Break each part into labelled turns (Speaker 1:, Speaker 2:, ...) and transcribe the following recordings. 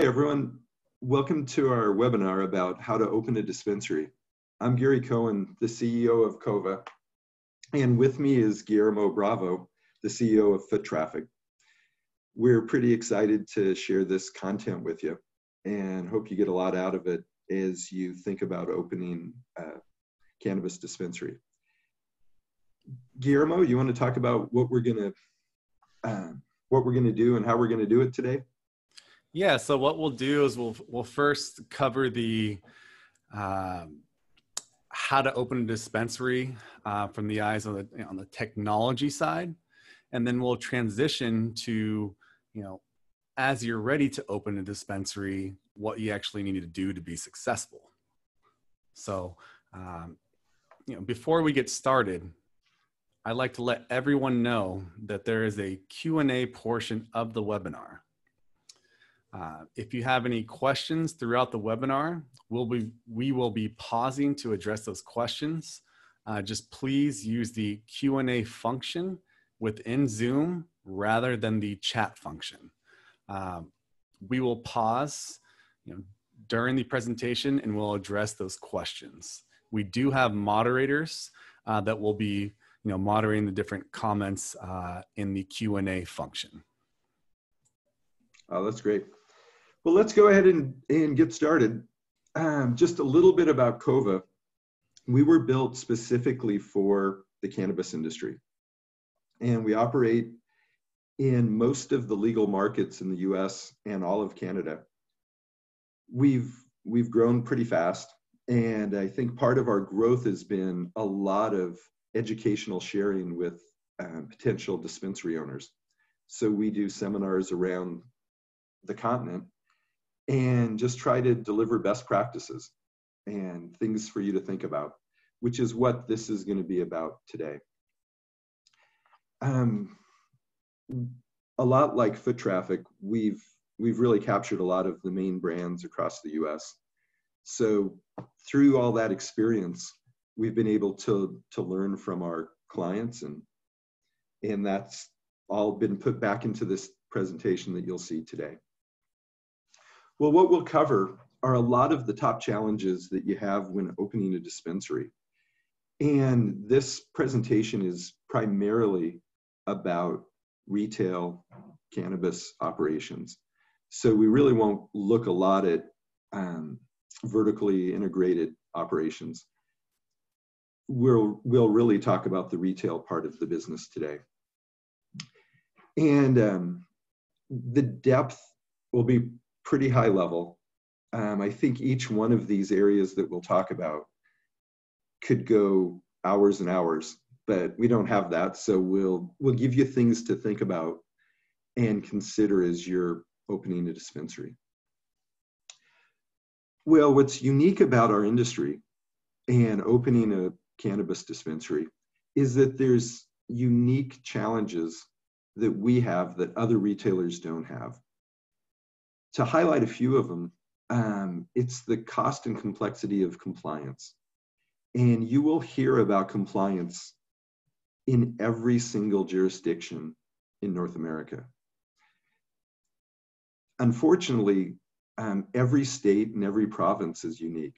Speaker 1: Hi, everyone. Welcome to our webinar about how to open a dispensary. I'm Gary Cohen, the CEO of Cova, and with me is Guillermo Bravo, the CEO of Foot Traffic. We're pretty excited to share this content with you and hope you get a lot out of it as you think about opening a cannabis dispensary. Guillermo, you want to talk about what we're going to uh, what we're going to do and how we're going to do it today?
Speaker 2: Yeah. So what we'll do is we'll we'll first cover the um, how to open a dispensary uh, from the eyes on the on the technology side, and then we'll transition to you know as you're ready to open a dispensary, what you actually need to do to be successful. So, um, you know, before we get started, I'd like to let everyone know that there is a Q&A portion of the webinar. Uh, if you have any questions throughout the webinar, we'll be, we will be pausing to address those questions. Uh, just please use the Q&A function within Zoom rather than the chat function. Um, we will pause you know, during the presentation and we'll address those questions. We do have moderators uh, that will be you know, moderating the different comments uh, in the Q&A function.
Speaker 1: Oh, that's great. Well, let's go ahead and, and get started. Um, just a little bit about Cova. We were built specifically for the cannabis industry. And we operate in most of the legal markets in the US and all of Canada. We've, we've grown pretty fast. And I think part of our growth has been a lot of educational sharing with um, potential dispensary owners. So we do seminars around the continent and just try to deliver best practices and things for you to think about, which is what this is going to be about today. Um, a lot like foot traffic, we've we've really captured a lot of the main brands across the U.S. So through all that experience, we've been able to to learn from our clients and and that's all been put back into this presentation that you'll see today. Well, what we'll cover are a lot of the top challenges that you have when opening a dispensary. And this presentation is primarily about retail cannabis operations. So we really won't look a lot at um, vertically integrated operations. We'll, we'll really talk about the retail part of the business today. And um, the depth will be pretty high level. Um, I think each one of these areas that we'll talk about could go hours and hours, but we don't have that. So we'll we'll give you things to think about and consider as you're opening a dispensary. Well, what's unique about our industry and opening a cannabis dispensary is that there's unique challenges that we have that other retailers don't have to highlight a few of them, um, it's the cost and complexity of compliance. And you will hear about compliance in every single jurisdiction in North America. Unfortunately, um, every state and every province is unique.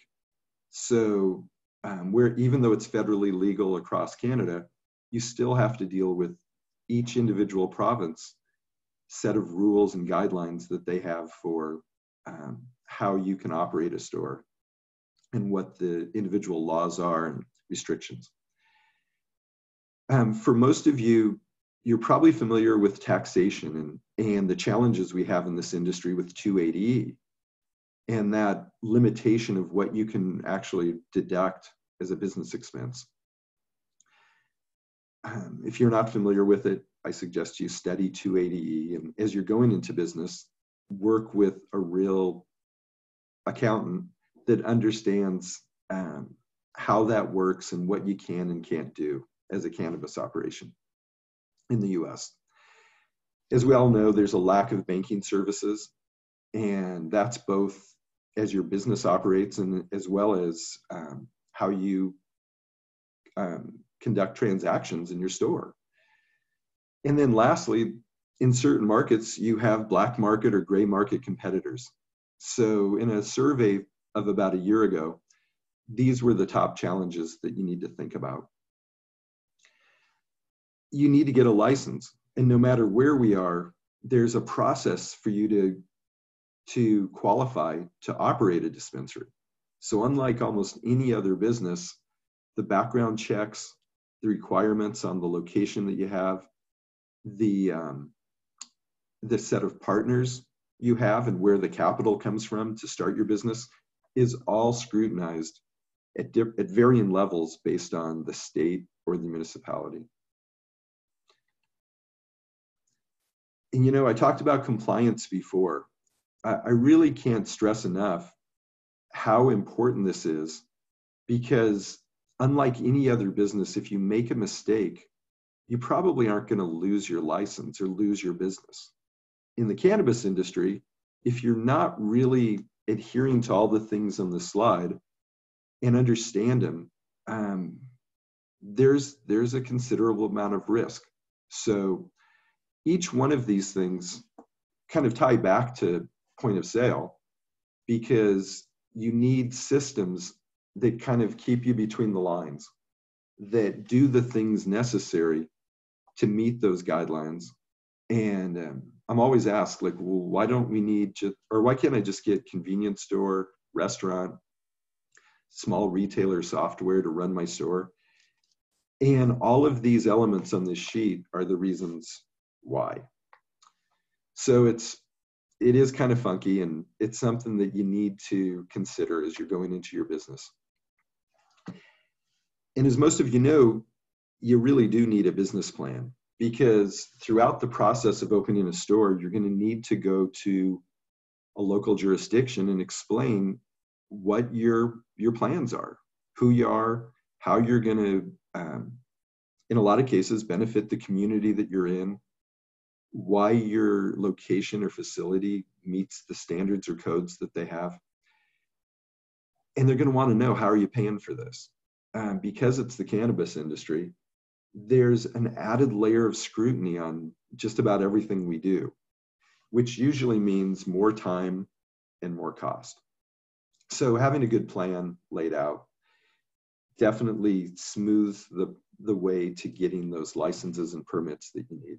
Speaker 1: So, um, where even though it's federally legal across Canada, you still have to deal with each individual province set of rules and guidelines that they have for um, how you can operate a store and what the individual laws are and restrictions. Um, for most of you, you're probably familiar with taxation and, and the challenges we have in this industry with 280E and that limitation of what you can actually deduct as a business expense. Um, if you're not familiar with it, I suggest you study 280E and as you're going into business, work with a real accountant that understands um, how that works and what you can and can't do as a cannabis operation in the US. As we all know, there's a lack of banking services, and that's both as your business operates and as well as um, how you um, conduct transactions in your store. And then lastly, in certain markets, you have black market or gray market competitors. So, in a survey of about a year ago, these were the top challenges that you need to think about. You need to get a license, and no matter where we are, there's a process for you to to qualify to operate a dispensary. So, unlike almost any other business, the background checks, the requirements on the location that you have, the um, the set of partners you have, and where the capital comes from to start your business is all scrutinized at, at varying levels based on the state or the municipality. And you know, I talked about compliance before. I, I really can't stress enough how important this is because, unlike any other business, if you make a mistake, you probably aren't going to lose your license or lose your business. In the cannabis industry, if you're not really adhering to all the things on the slide and understand them, um, there's there's a considerable amount of risk. So each one of these things kind of tie back to point of sale because you need systems that kind of keep you between the lines that do the things necessary to meet those guidelines. And um, i'm always asked like well why don't we need just or why can't i just get convenience store restaurant small retailer software to run my store? And all of these elements on this sheet are the reasons why. So it's it is kind of funky and it's something that you need to consider as you're going into your business. And as most of you know, you really do need a business plan because throughout the process of opening a store, you're going to need to go to a local jurisdiction and explain what your your plans are, who you are, how you're going to, um, in a lot of cases, benefit the community that you're in, why your location or facility meets the standards or codes that they have. And they're going to want to know how are you paying for this? Um, because it's the cannabis industry, there's an added layer of scrutiny on just about everything we do, which usually means more time and more cost. So having a good plan laid out definitely smooths the, the way to getting those licenses and permits that you need.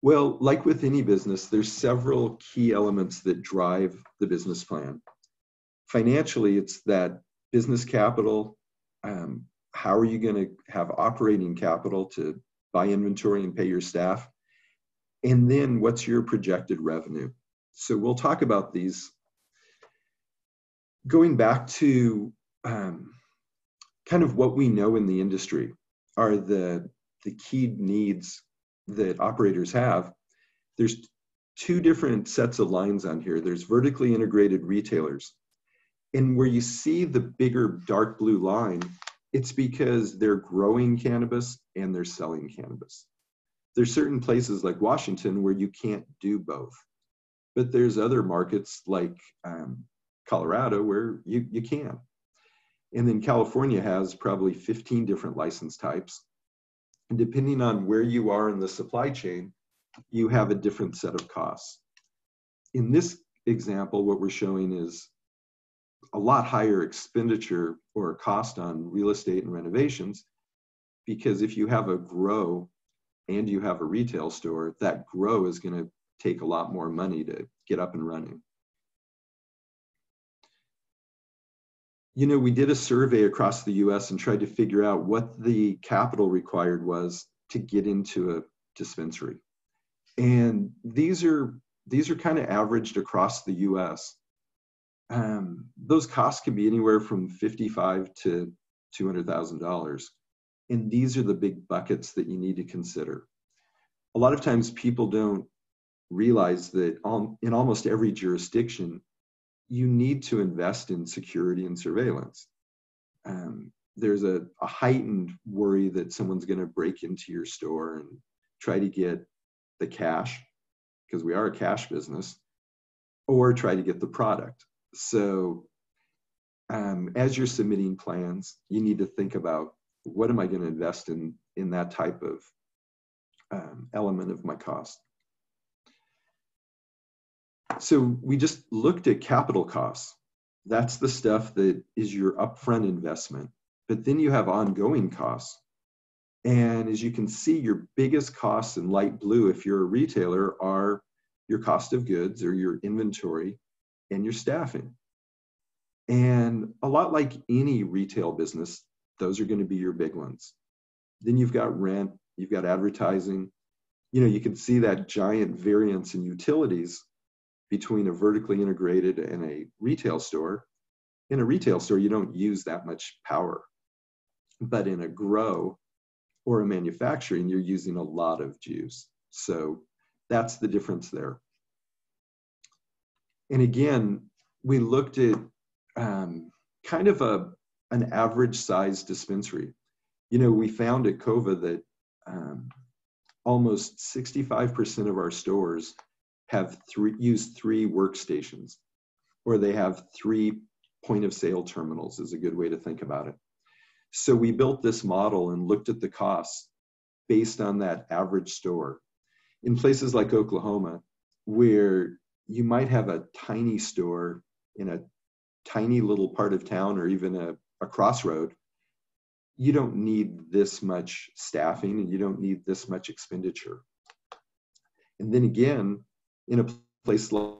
Speaker 1: Well, like with any business, there's several key elements that drive the business plan. Financially, it's that business capital. Um, how are you going to have operating capital to buy inventory and pay your staff? And then what's your projected revenue? So we'll talk about these. Going back to um, kind of what we know in the industry are the, the key needs that operators have, there's two different sets of lines on here. There's vertically integrated retailers. And where you see the bigger dark blue line, it's because they're growing cannabis and they're selling cannabis. There's certain places like Washington where you can't do both. But there's other markets like um, Colorado where you, you can. And then California has probably 15 different license types. And depending on where you are in the supply chain, you have a different set of costs. In this example, what we're showing is a lot higher expenditure or cost on real estate and renovations because if you have a grow and you have a retail store, that grow is going to take a lot more money to get up and running. you know, we did a survey across the US and tried to figure out what the capital required was to get into a dispensary. And these are these are kind of averaged across the US. Um, those costs can be anywhere from 55 to $200,000. And these are the big buckets that you need to consider. A lot of times people don't realize that in almost every jurisdiction, you need to invest in security and surveillance. Um, there's a, a, heightened worry that someone's going to break into your store and try to get the cash, because we are a cash business, or try to get the product. So, um, as you're submitting plans, you need to think about what am I going to invest in in that type of um, element of my cost. so we just looked at capital costs. That's the stuff that is your upfront investment. But then you have ongoing costs. And as you can see, your biggest costs in light blue, if you're a retailer, are your cost of goods or your inventory and your staffing. And a lot like any retail business, those are going to be your big ones. Then you've got rent, you've got advertising. You know, you can see that giant variance in utilities between a vertically integrated and a retail store. In a retail store, you don't use that much power. But in a grow or a manufacturing, you're using a lot of juice. So that's the difference there. And again, we looked at um, kind of a an average size dispensary. You know, we found at COVA that um, almost 65% of our stores have three use three workstations, or they have three point of sale terminals is a good way to think about it. So we built this model and looked at the costs based on that average store. In places like Oklahoma, where you might have a tiny store in a tiny little part of town or even a, a crossroad, you don't need this much staffing and you don't need this much expenditure. And then again, in a place like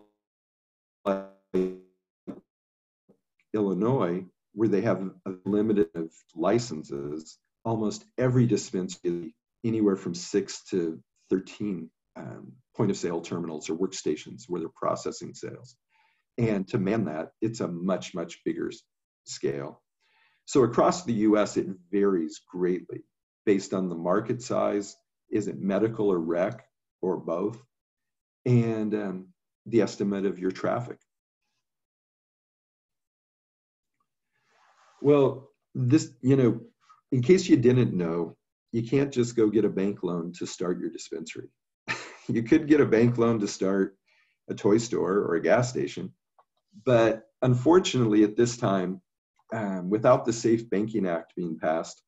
Speaker 1: Illinois, where they have a limited of licenses, almost every dispensary, anywhere from six to 13 um, point of sale terminals or workstations where they're processing sales. And to man that, it's a much, much bigger scale. So across the US, it varies greatly based on the market size. Is it medical or rec or both? And um, the estimate of your traffic. Well, this, you know, in case you didn't know, you can't just go get a bank loan to start your dispensary. You could get a bank loan to start a toy store or a gas station, but unfortunately, at this time, um, without the Safe Banking Act being passed,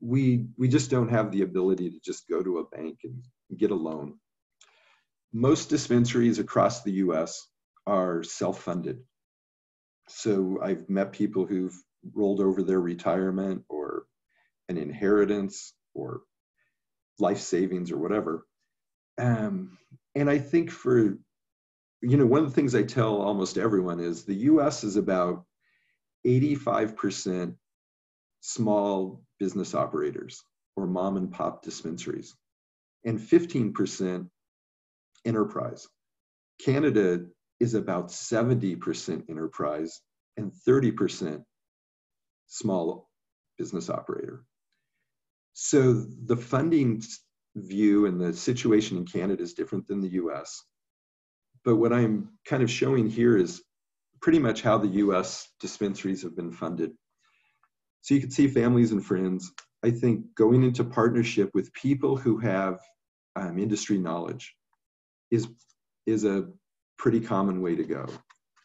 Speaker 1: we we just don't have the ability to just go to a bank and get a loan. Most dispensaries across the U.S. are self-funded. So I've met people who've rolled over their retirement or an inheritance or life savings or whatever. Um, and I think for you know, one of the things I tell almost everyone is the US is about 85% small business operators or mom and pop dispensaries and 15% enterprise. Canada is about 70% enterprise and 30% small business operator. So the funding view and the situation in Canada is different than the US. But what I'm kind of showing here is pretty much how the US dispensaries have been funded. So you can see families and friends. I think going into partnership with people who have um, industry knowledge is, is a pretty common way to go.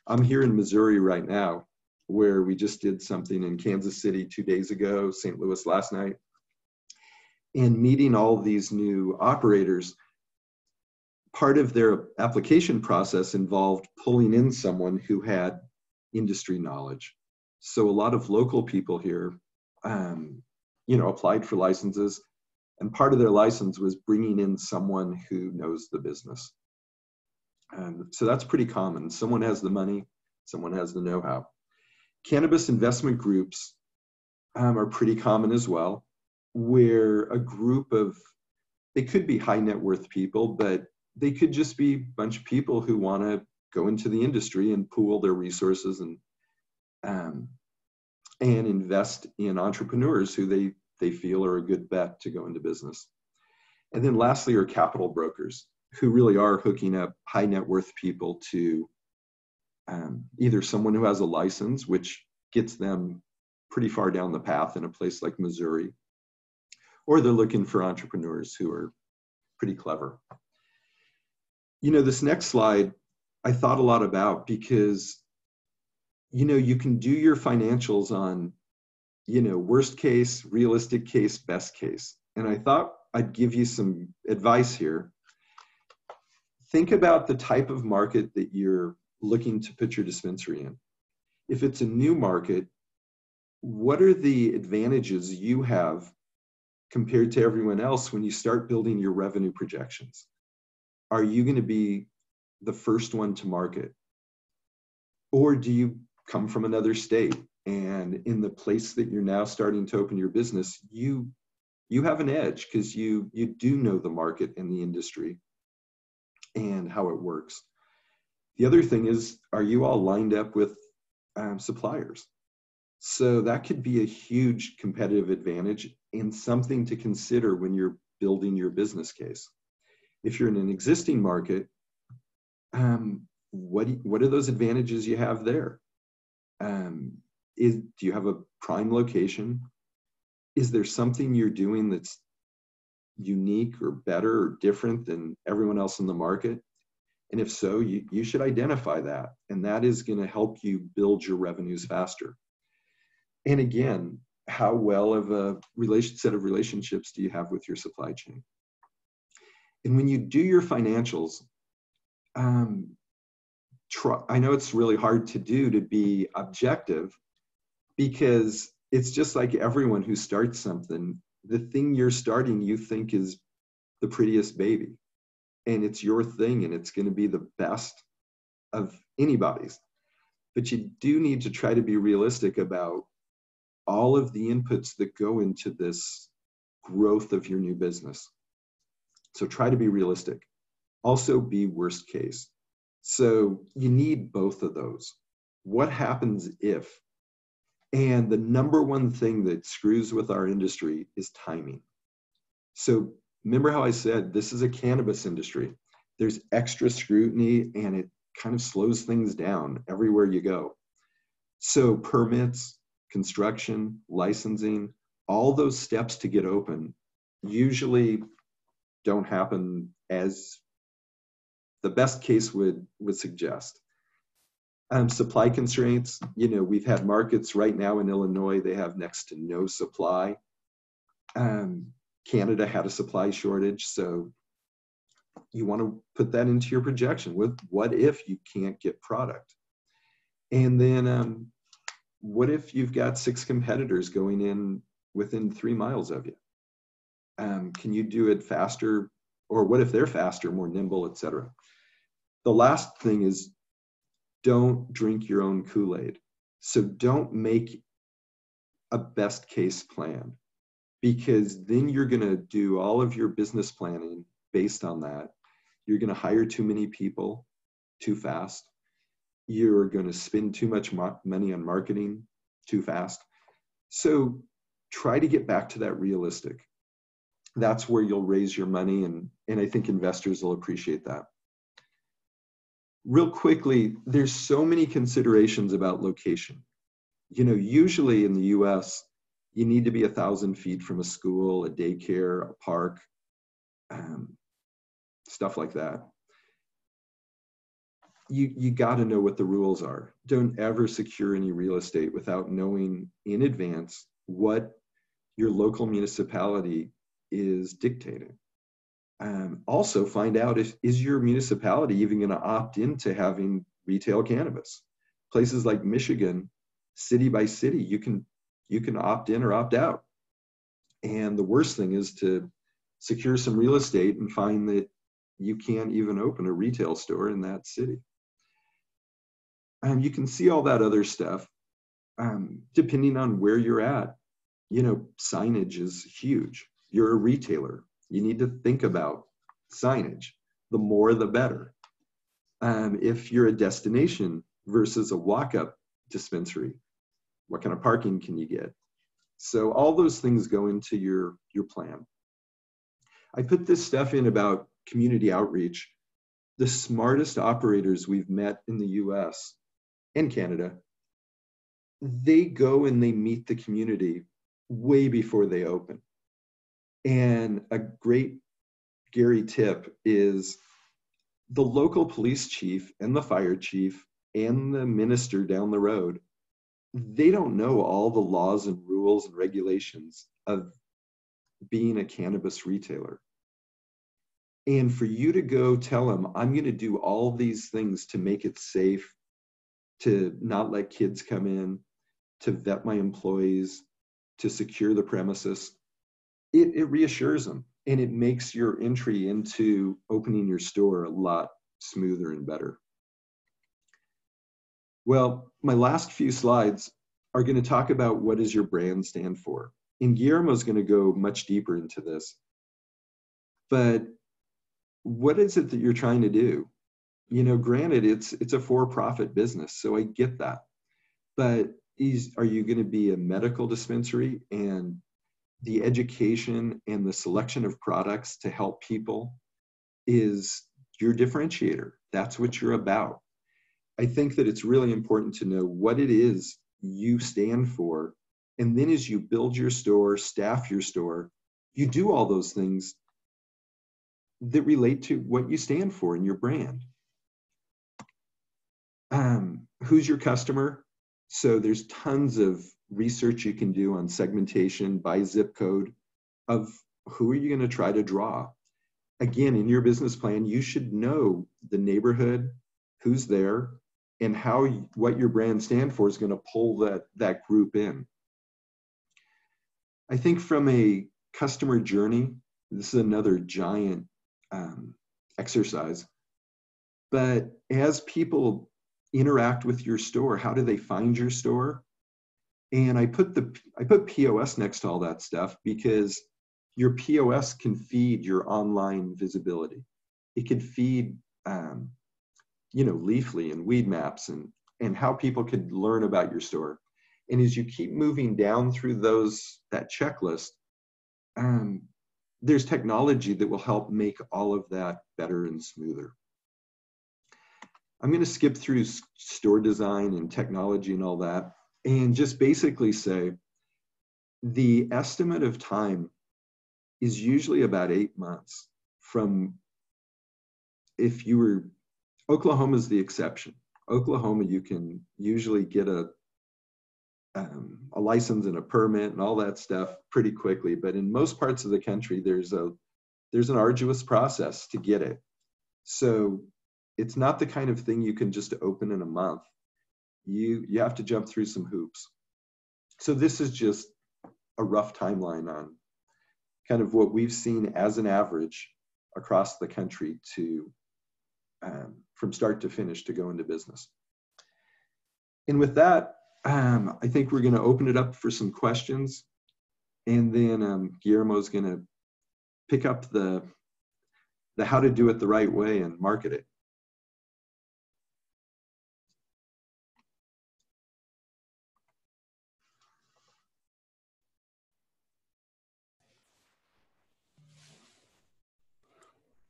Speaker 1: I'm here in Missouri right now, where we just did something in Kansas City two days ago, St. Louis last night, and meeting all these new operators part of their application process involved pulling in someone who had industry knowledge. So a lot of local people here, um, you know, applied for licenses, and part of their license was bringing in someone who knows the business. And so that's pretty common. Someone has the money, someone has the know-how. Cannabis investment groups um, are pretty common as well, where a group of they could be high net worth people, but they could just be a bunch of people who want to go into the industry and pool their resources and um, and invest in entrepreneurs who they they feel are a good bet to go into business. And then lastly are capital brokers who really are hooking up high net worth people to um, either someone who has a license, which gets them pretty far down the path in a place like Missouri, or they're looking for entrepreneurs who are pretty clever you know, this next slide I thought a lot about because, you know, you can do your financials on, you know, worst case, realistic case, best case. And I thought I'd give you some advice here. think about the type of market that you're looking to put your dispensary in. If it's a new market, what are the advantages you have compared to everyone else when you start building your revenue projections? Are you going to be the first one to market? Or do you come from another state and in the place that you're now starting to open your business, you you have an edge because you you do know the market and the industry and how it works. The other thing is, are you all lined up with um, suppliers? So that could be a huge competitive advantage and something to consider when you're building your business case. If you're in an existing market, um, what what are those advantages you have there? Um, is do you have a prime location? Is there something you're doing that's unique or better or different than everyone else in the market? And if so, you, you should identify that. And that is going to help you build your revenues faster. And again, how well of a relation, set of relationships do you have with your supply chain? And when you do your financials, um, try, I know it's really hard to do to be objective because it's just like everyone who starts something, the thing you're starting you think is the prettiest baby and it's your thing and it's going to be the best of anybody's. But you do need to try to be realistic about all of the inputs that go into this growth of your new business. So try to be realistic. Also, be worst case. So you need both of those. What happens if? And the number one thing that screws with our industry is timing. So remember how I said this is a cannabis industry. There's extra scrutiny and it kind of slows things down everywhere you go. So permits, construction, licensing, all those steps to get open usually don't happen as the best case would would suggest. Um, supply constraints, you know, we've had markets right now in Illinois, they have next to no supply. Um, Canada had a supply shortage. So you want to put that into your projection with what if you can't get product? And then um, what if you've got six competitors going in within three miles of you? Um, can you do it faster? Or what if they're faster, more nimble, et cetera? The last thing is don't drink your own Kool Aid. So don't make a best case plan because then you're going to do all of your business planning based on that. You're going to hire too many people too fast. You're going to spend too much money on marketing too fast. So try to get back to that realistic. That's where you'll raise your money, and, and I think investors will appreciate that. Real quickly, there's so many considerations about location. You know, usually in the US, you need to be a thousand feet from a school, a daycare, a park, um, stuff like that. You, you got to know what the rules are. Don't ever secure any real estate without knowing in advance what your local municipality is dictating. Um, also, find out if is your municipality even going to opt into having retail cannabis. Places like Michigan, city by city, you can you can opt in or opt out. And the worst thing is to secure some real estate and find that you can't even open a retail store in that city. And you can see all that other stuff um, depending on where you're at. You know, signage is huge. You're a retailer. You need to think about signage. The more, the better. Um, if you're a destination versus a walk up dispensary, what kind of parking can you get? So all those things go into your, your plan. I put this stuff in about community outreach. The smartest operators we've met in the US and Canada, they go and they meet the community way before they open. And a great Gary tip is the local police chief and the fire chief and the minister down the road they don't know all the laws and rules and regulations of being a cannabis retailer. And for you to go tell them, I'm going to do all these things to make it safe, to not let kids come in, to vet my employees, to secure the premises, it, it reassures them and it makes your entry into opening your store a lot smoother and better. Well, my last few slides are going to talk about what does your brand stand for. And Guillermo is going to go much deeper into this. But what is it that you're trying to do? You know, granted, it's it's a for-profit business, so I get that. But is are you going to be a medical dispensary and the education and the selection of products to help people is your differentiator. That's what you're about. I think that it's really important to know what it is you stand for. And then as you build your store, staff your store, you do all those things that relate to what you stand for in your brand. Um, who's your customer? So there's tons of research you can do on segmentation by zip code of who are you going to try to draw. Again, in your business plan, you should know the neighborhood, who's there, and how what your brand stand for is going to pull that that group in. I think from a customer journey, this is another giant um, exercise. But as people interact with your store, how do they find your store? And I put the I put POS next to all that stuff because your POS can feed your online visibility. It can feed um, you know Leafly and Weedmaps and and how people could learn about your store. And as you keep moving down through those that checklist, um, there's technology that will help make all of that better and smoother. I'm going to skip through store design and technology and all that and just basically say the estimate of time is usually about eight months from if you were oklahoma is the exception. Oklahoma you can usually get a um, a license and a permit and all that stuff pretty quickly but in most parts of the country there's a there's an arduous process to get it. So it's not the kind of thing you can just open in a month you you have to jump through some hoops. So this is just a rough timeline on kind of what we've seen as an average across the country to um, from start to finish to go into business. And with that, um, I think we're going to open it up for some questions, and then um, Guillermo's going to pick up the the how to do it the right way and market it.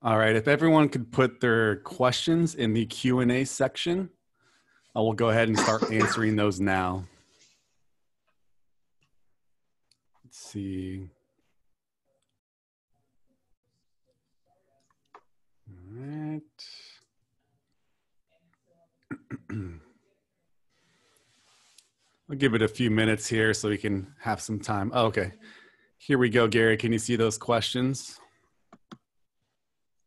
Speaker 2: All right, if everyone could put their questions in the Q&A section, I will go ahead and start answering those now. Let's see. All right. I'll give it a few minutes here so we can have some time. Oh, okay. Here we go, Gary. Can you see those questions?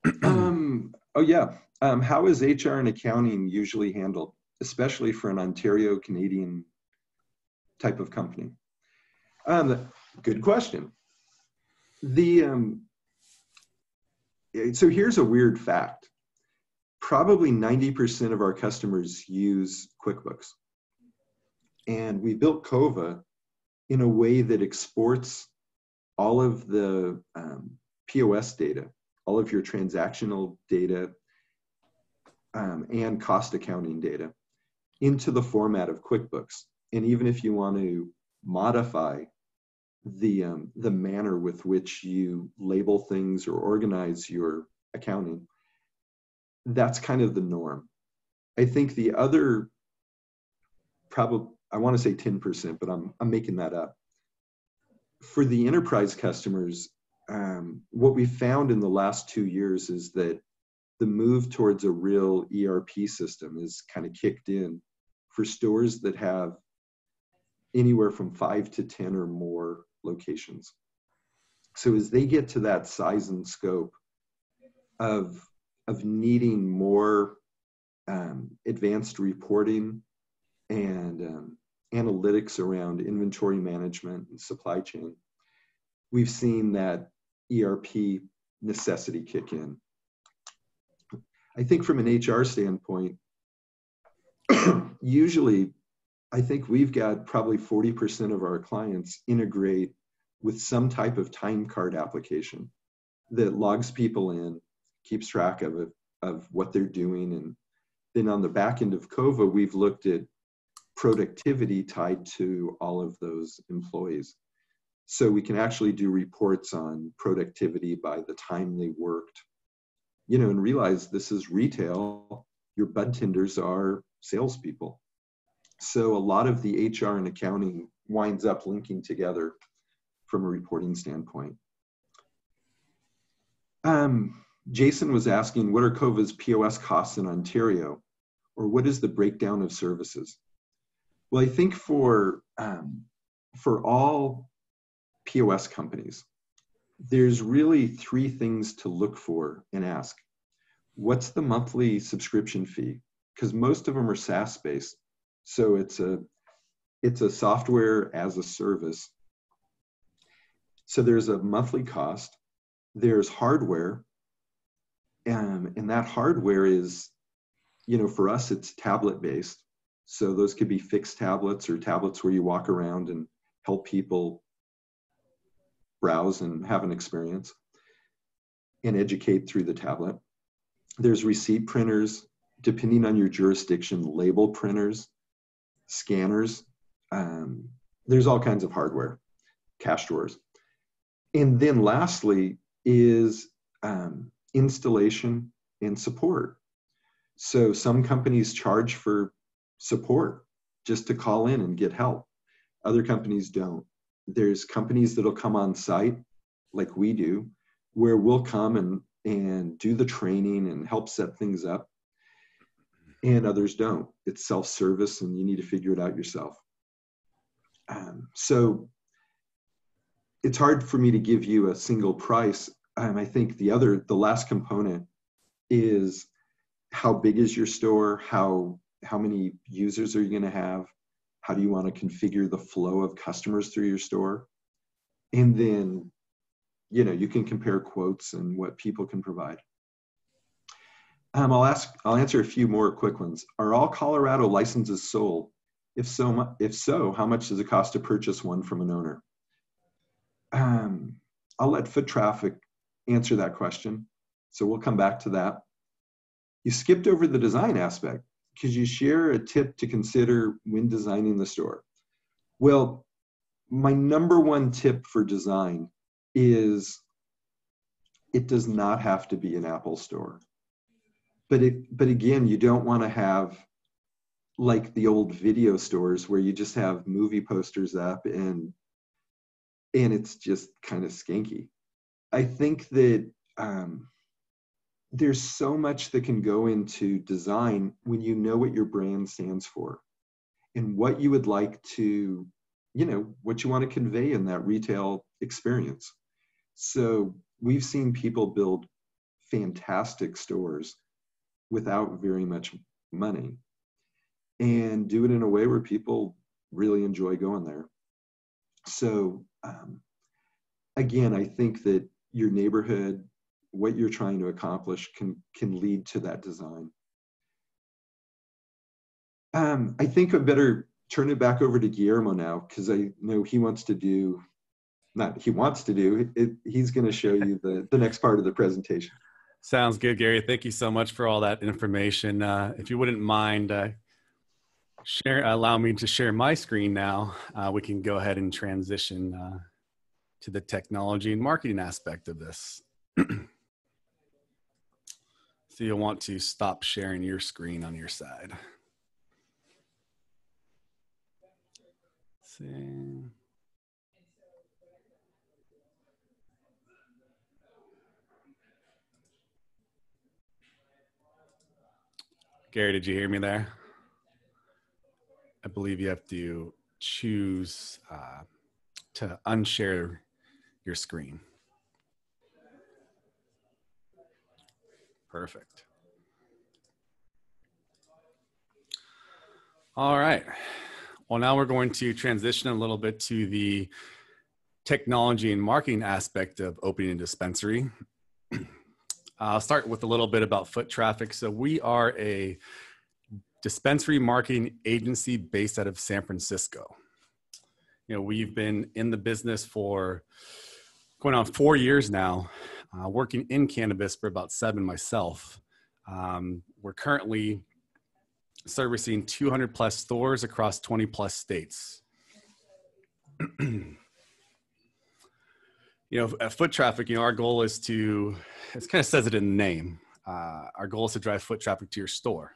Speaker 1: um, oh yeah. Um, how is HR and accounting usually handled, especially for an Ontario Canadian type of company? Um, good question. The um, so here's a weird fact. Probably 90% of our customers use QuickBooks. And we built Cova in a way that exports all of the um, POS data all of your transactional data um, and cost accounting data into the format of QuickBooks. And even if you want to modify the, um, the manner with which you label things or organize your accounting, that's kind of the norm. I think the other, probably, I want to say 10%, but I'm, I'm making that up. For the enterprise customers, um, what we found in the last two years is that the move towards a real ERP system is kind of kicked in for stores that have anywhere from five to 10 or more locations. So as they get to that size and scope, of of needing more um, advanced reporting and um, analytics around inventory management and supply chain, we've seen that ERP necessity kick in. I think from an HR standpoint, usually I think we've got probably 40% of our clients integrate with some type of time card application that logs people in, keeps track of it, of what they're doing. And then on the back end of COVA, we've looked at productivity tied to all of those employees. So we can actually do reports on productivity by the time they worked, you know, and realize this is retail. Your bud tenders are salespeople. So a lot of the HR and accounting winds up linking together from a reporting standpoint. Um, Jason was asking, what are COVA's POS costs in Ontario? Or what is the breakdown of services? Well, I think for, um, for all POS companies, there's really three things to look for and ask. What's the monthly subscription fee? Because most of them are SaaS based. So it's a, it's a software as a service so there's a monthly cost, there's hardware, and, and that hardware is, you know, for us, it's tablet based. So those could be fixed tablets or tablets where you walk around and help people browse and have an experience and educate through the tablet. There's receipt printers, depending on your jurisdiction, label printers, scanners. Um, there's all kinds of hardware, cash drawers and then lastly is um, installation and support. So some companies charge for support just to call in and get help. Other companies don't. There's companies that'll come on site like we do, where we'll come and, and do the training and help set things up. And others don't. It's self service and you need to figure it out yourself. Um, so it's hard for me to give you a single price. Um, I think the other, the last component is how big is your store? How how many users are you going to have? How do you want to configure the flow of customers through your store? And then, you know, you can compare quotes and what people can provide. Um, I'll ask. I'll answer a few more quick ones. Are all Colorado licenses sold? If so, if so, how much does it cost to purchase one from an owner? um, I'll let foot traffic answer that question. So we'll come back to that. You skipped over the design aspect. Could you share a tip to consider when designing the store? Well, my number one tip for design is it does not have to be an Apple store. But it, but again, you don't want to have like the old video stores where you just have movie posters up and and it's just kind of skanky. I think that um, there's so much that can go into design when you know what your brand stands for and what you would like to, you know, what you want to convey in that retail experience. So we've seen people build fantastic stores without very much money and do it in a way where people really enjoy going there. So um, again, I think that your neighborhood, what you're trying to accomplish, can can lead to that design. Um, I think I better turn it back over to Guillermo now because I know he wants to do, not he wants to do, it, he's going to show you the, the next part of the presentation.
Speaker 2: Sounds good, Gary. Thank you so much for all that information. Uh, if you wouldn't mind, uh, share allow me to share my screen now uh, we can go ahead and transition uh, to the technology and marketing aspect of this so you'll want to stop sharing your screen on your side Let's see Gary, did you hear me there? I believe you have to choose uh, to unshare your screen. Perfect. All right. Well, now we're going to transition a little bit to the technology and marketing aspect of opening a dispensary. I'll start with a little bit about foot traffic. So, we are a dispensary marketing agency based out of San Francisco. You know, we've been in the business for going on four years now, uh, working in cannabis for about seven myself. Um, we're currently servicing 200 plus stores across 20 plus states. you know, at Foot Traffik, you know, our goal is to, it kind of says it in the name. Uh, our goal is to drive foot traffic to your store.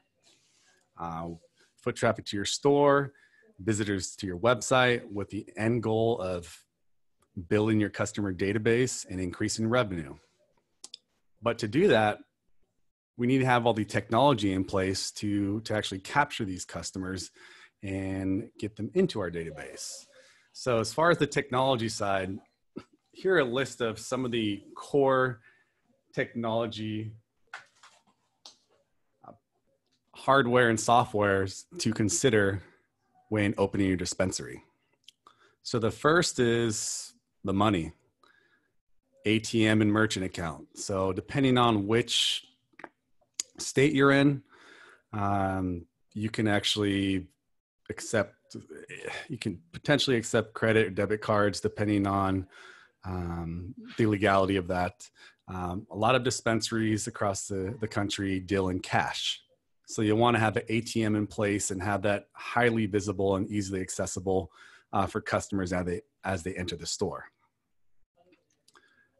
Speaker 2: Uh, foot traffic to your store, visitors to your website with the end goal of building your customer database and increasing revenue. But to do that, we need to have all the technology in place to, to actually capture these customers and get them into our database. So, as far as the technology side, here are a list of some of the core technology uh, hardware and softwares to consider when opening your dispensary. So, the first is the money, ATM and merchant account. So, depending on which state you're in, um, you can actually accept, you can potentially accept credit or debit cards depending on um, the legality of that. Um, a lot of dispensaries across the, the country deal in cash. So you'll want to have an ATM in place and have that highly visible and easily accessible uh, for customers as they, as they enter the store.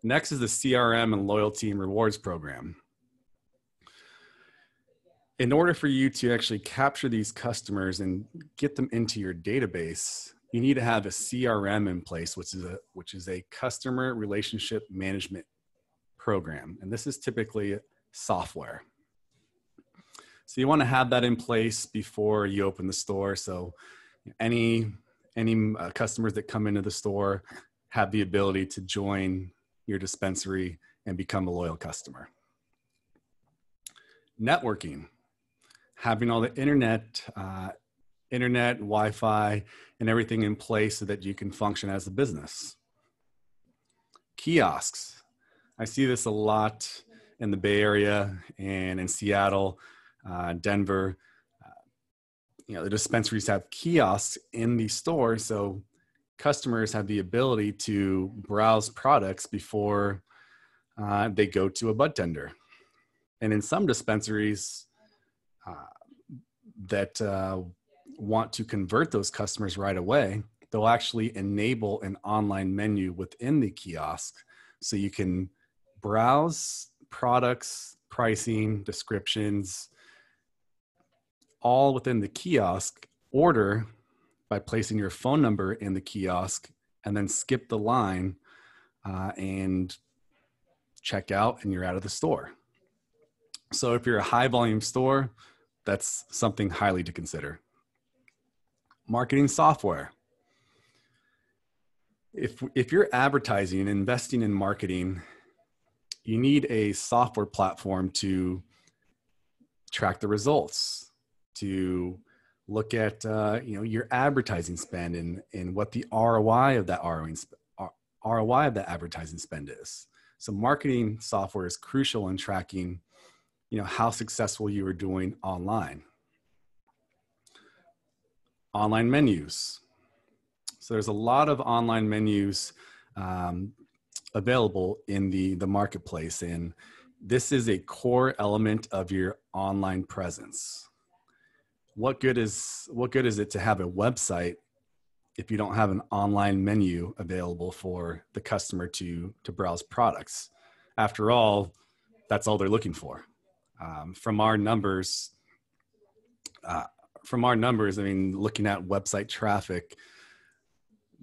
Speaker 2: Next is the CRM and loyalty and rewards program. In order for you to actually capture these customers and get them into your database, you need to have a CRM in place, which is a which is a customer relationship management program. And this is typically software. So you want to have that in place before you open the store. So any any uh, customers that come into the store have the ability to join your dispensary and become a loyal customer. Networking, having all the internet, uh, internet, Wi-Fi, and everything in place so that you can function as a business. Kiosks, I see this a lot in the Bay Area and in Seattle, uh, Denver. Uh, you know, the dispensaries have kiosks in the store, so customers have the ability to browse products before uh, they go to a bud tender. And in some dispensaries uh, that uh, want to convert those customers right away, they'll actually enable an online menu within the kiosk so you can browse products, pricing, descriptions, all within the kiosk, order by placing your phone number in the kiosk and then skip the line uh, and check out and you're out of the store. So if you're a high volume store, that's something highly to consider. Marketing software. If, if you're advertising and investing in marketing, you need a software platform to track the results, to look at uh, you know your advertising spend and and what the ROI of that ROI ROI of that advertising spend is. So marketing software is crucial in tracking you know how successful you are doing online. Online menus. So there's a lot of online menus um, available in the the marketplace and this is a core element of your online presence what good is what good is it to have a website if you don't have an online menu available for the customer to to browse products? After all that's all they're looking for. Um, from our numbers uh, from our numbers i mean looking at website traffic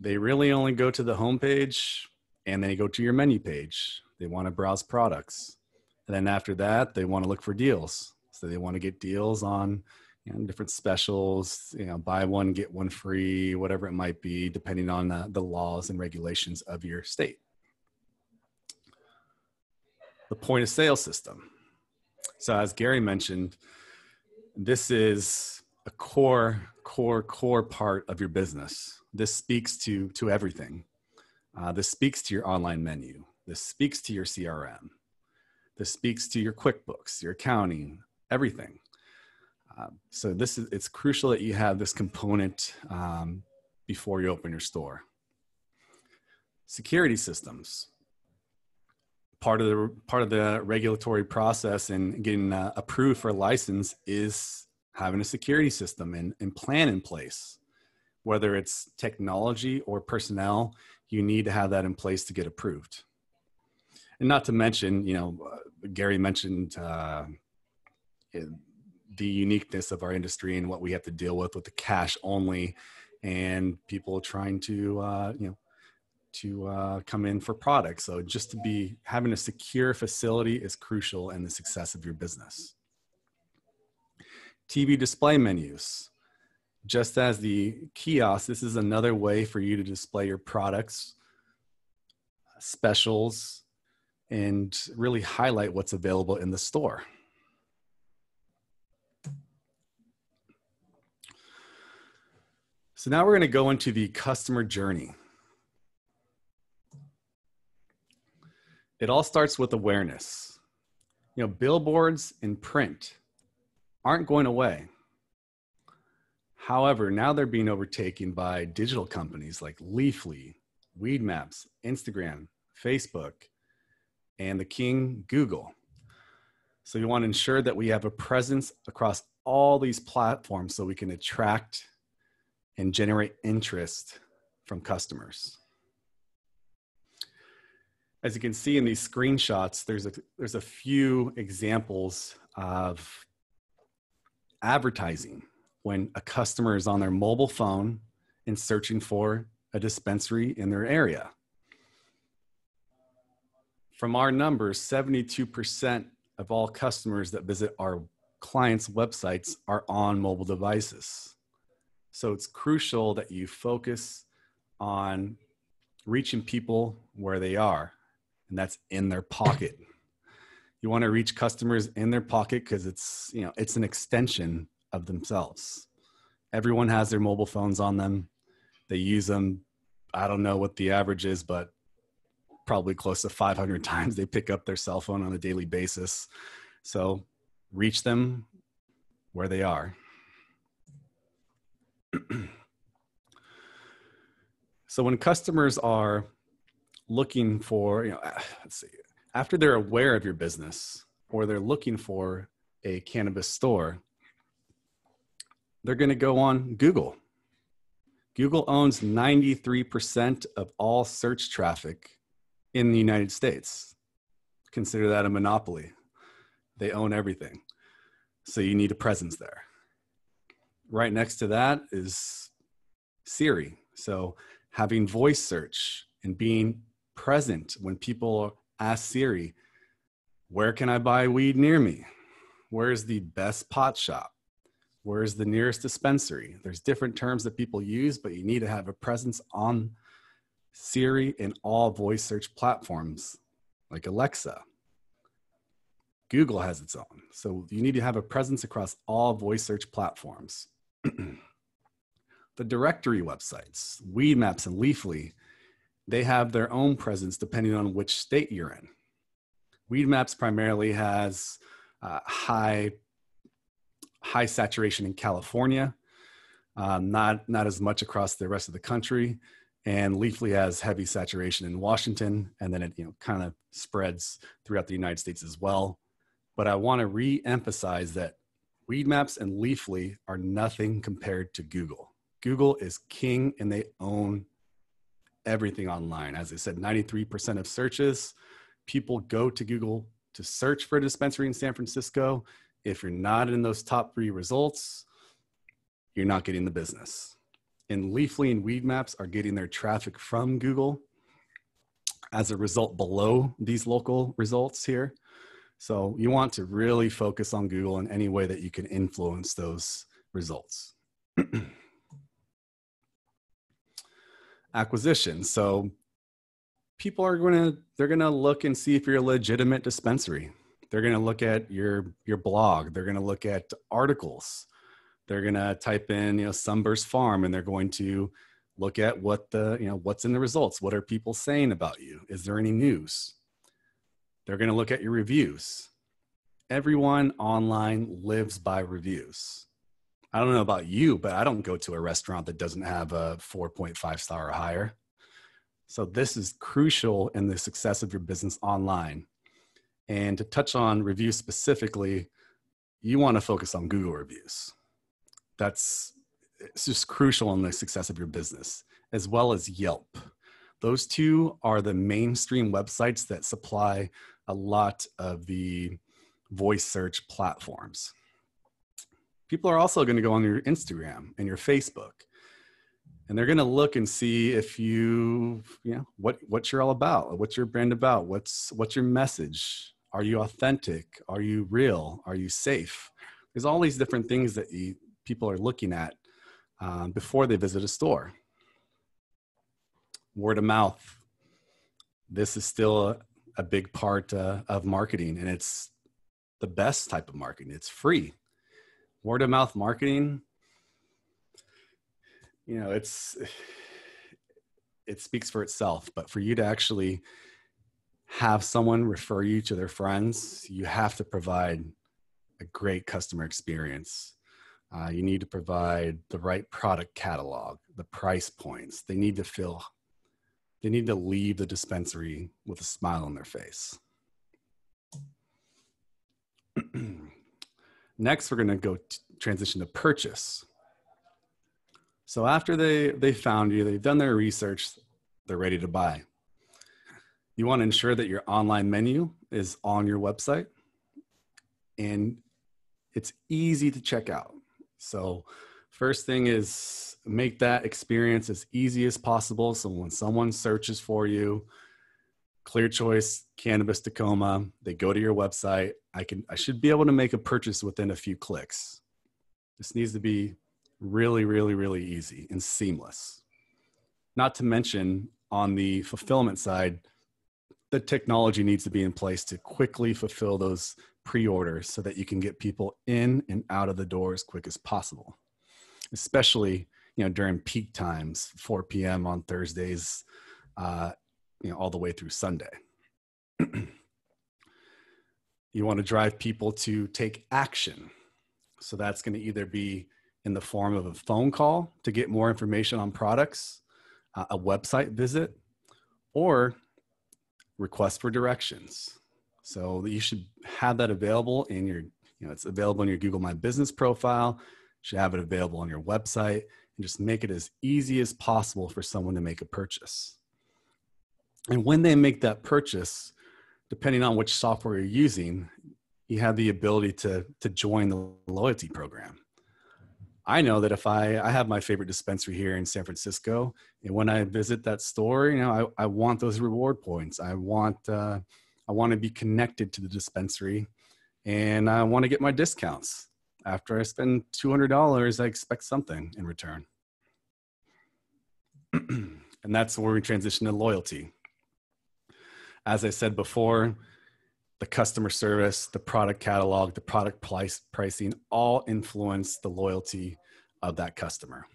Speaker 2: they really only go to the homepage and then you go to your menu page. They want to browse products. And then after that they want to look for deals. So they want to get deals on you know, different specials, you know, buy one, get one free, whatever it might be, depending on the, the laws and regulations of your state. The point of sale system. So as Gary mentioned, this is a core, core, core part of your business. This speaks to to everything. Uh, this speaks to your online menu. This speaks to your CRM. This speaks to your QuickBooks, your accounting, everything. Uh, so this is it's crucial that you have this component um, before you open your store. Security systems. Part of the part of the regulatory process and getting uh, approved for a license is having a security system and, and plan in place. Whether it's technology or personnel, you need to have that in place to get approved. And not to mention, you know, uh, Gary mentioned uh, the uniqueness of our industry and what we have to deal with with the cash only and people trying to uh, you know to uh, come in for products. So just to be having a secure facility is crucial in the success of your business. Tv display menus. Just as the kiosk this is another way for you to display your products specials and really highlight what's available in the store So now we're going to go into the customer journey. It all starts with awareness. You know, billboards and print aren't going away. However, now they're being overtaken by digital companies like Leafly, Weedmaps, Instagram, Facebook, and the king, Google. So you want to ensure that we have a presence across all these platforms so we can attract and generate interest from customers. As you can see in these screenshots, there's a, there's a few examples of advertising when a customer is on their mobile phone and searching for a dispensary in their area. From our numbers, 72% of all customers that visit our clients' websites are on mobile devices. So it's crucial that you focus on reaching people where they are, and that's in their pocket. You want to reach customers in their pocket because it's you know it's an extension of themselves. Everyone has their mobile phones on them. They use them. I don't know what the average is, but probably close to 500 times they pick up their cell phone on a daily basis. So reach them where they are. So when customers are looking for, you know, ah, let's see, after they're aware of your business or they're looking for a cannabis store, they're going to go on Google. Google owns 93% of all search traffic in the United States. Consider that a monopoly. They own everything. So you need a presence there right next to that is Siri. So having voice search and being present when people ask Siri, where can I buy weed near me? Where's the best pot shop? Where's the nearest dispensary? There's different terms that people use, but you need to have a presence on Siri and all voice search platforms like Alexa. Google has its own. So you need to have a presence across all voice search platforms. the directory websites, Weedmaps and Leafly, they have their own presence depending on which state you're in. Weedmaps primarily has uh, high high saturation in California, um, not not as much across the rest of the country. And Leafly has heavy saturation in Washington, and then it you know kind of spreads throughout the United States as well. But I want to re-emphasize that Weedmaps and Leafly are nothing compared to Google. Google is king and they own everything online. As I said, 93% of searches, people go to Google to search for a dispensary in San Francisco. If you're not in those top three results, you're not getting the business. And Leafly and Weed Maps are getting their traffic from Google as a result below these local results here. So you want to really focus on Google in any way that you can influence those results. Acquisition. So people are going to they're going to look and see if you're a legitimate dispensary. They're going to look at your your blog. They're going to look at articles. They're going to type in, you know, Sunburst Farm, and they're going to look at what the, you know, what's in the results. What are people saying about you? Is there any news? They're going to look at your reviews. Everyone online lives by reviews. I don't know about you, but I don't go to a restaurant that doesn't have a 4.5 star or higher. So this is crucial in the success of your business online. And to touch on reviews specifically, you want to focus on Google reviews. That's it's just crucial in the success of your business, as well as Yelp. Those two are the mainstream websites that supply a lot of the voice search platforms. People are also going to go on your Instagram and your Facebook and they're going to look and see if you you know what what you're all about what's your brand about what's what's your message? Are you authentic? Are you real? Are you safe? There's all these different things that you, people are looking at um, before they visit a store. Word of mouth. This is still a, a big part uh, of marketing and it's the best type of marketing. It's free word of mouth marketing you know it's it speaks for itself. But for you to actually have someone refer you to their friends you have to provide a great customer experience. Uh, you need to provide the right product catalog the price points. They need to feel they need to leave the dispensary with a smile on their face next we're going to go t- transition to purchase so after they they found you, they've done their research, they're ready to buy. You want to ensure that your online menu is on your website and it's easy to check out. So first thing is make that experience as easy as possible so when someone searches for you, clear choice cannabis tacoma. They go to your website. I can i should be able to make a purchase within a few clicks. This needs to be really, really, really easy and seamless. Not to mention on the fulfillment side, the technology needs to be in place to quickly fulfill those pre-orders so that you can get people in and out of the door as quick as possible. Especially you know during peak times 4 p.m on thursdays uh, you know all the way through sunday you want to drive people to take action so that's going to either be in the form of a phone call to get more information on products, uh, a website visit, or request for directions. So you should have that available in your, you know, it's available in your Google My Business profile. You should have it available on your website and just make it as easy as possible for someone to make a purchase. And when they make that purchase, depending on which software you're using, you have the ability to, to join the loyalty program. I know that if I I have my favorite dispensary here in San Francisco, and when I visit that store, you know, I, I want those reward points. I want uh, I want to be connected to the dispensary, and I want to get my discounts. After I spend two hundred dollars, I expect something in return, and that's where we transition to loyalty. As I said before, the customer service, the product catalog, the product price, pricing all influence the loyalty of that customer.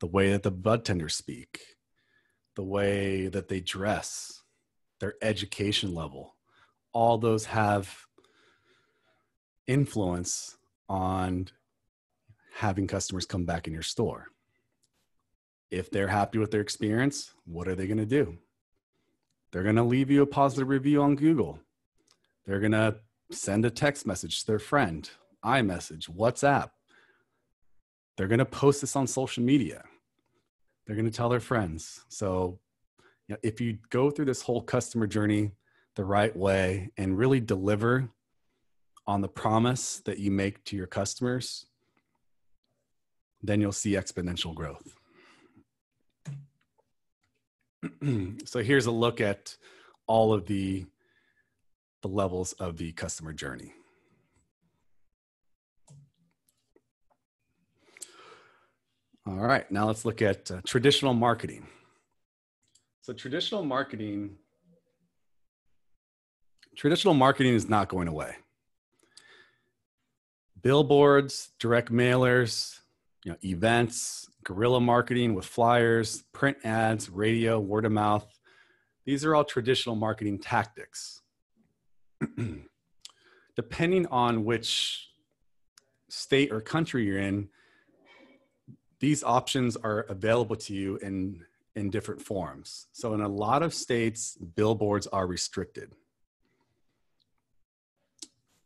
Speaker 2: The way that the bud tenders speak, the way that they dress, their education level, all those have influence on having customers come back in your store. If they're happy with their experience, what are they going to do? They're going to leave you a positive review on Google. They're going to send a text message to their friend, iMessage, WhatsApp. They're going to post this on social media. They're going to tell their friends. So, you know, if you go through this whole customer journey the right way and really deliver on the promise that you make to your customers, then you'll see exponential growth. so here's a look at all of the, the levels of the customer journey. All right, now let's look at uh, traditional marketing. So traditional marketing traditional marketing is not going away. Billboards, direct mailers, you know, events, guerrilla marketing with flyers, print ads, radio, word of mouth. These are all traditional marketing tactics. Depending on which state or country you're in, these options are available to you in, in different forms. So, in a lot of states, billboards are restricted.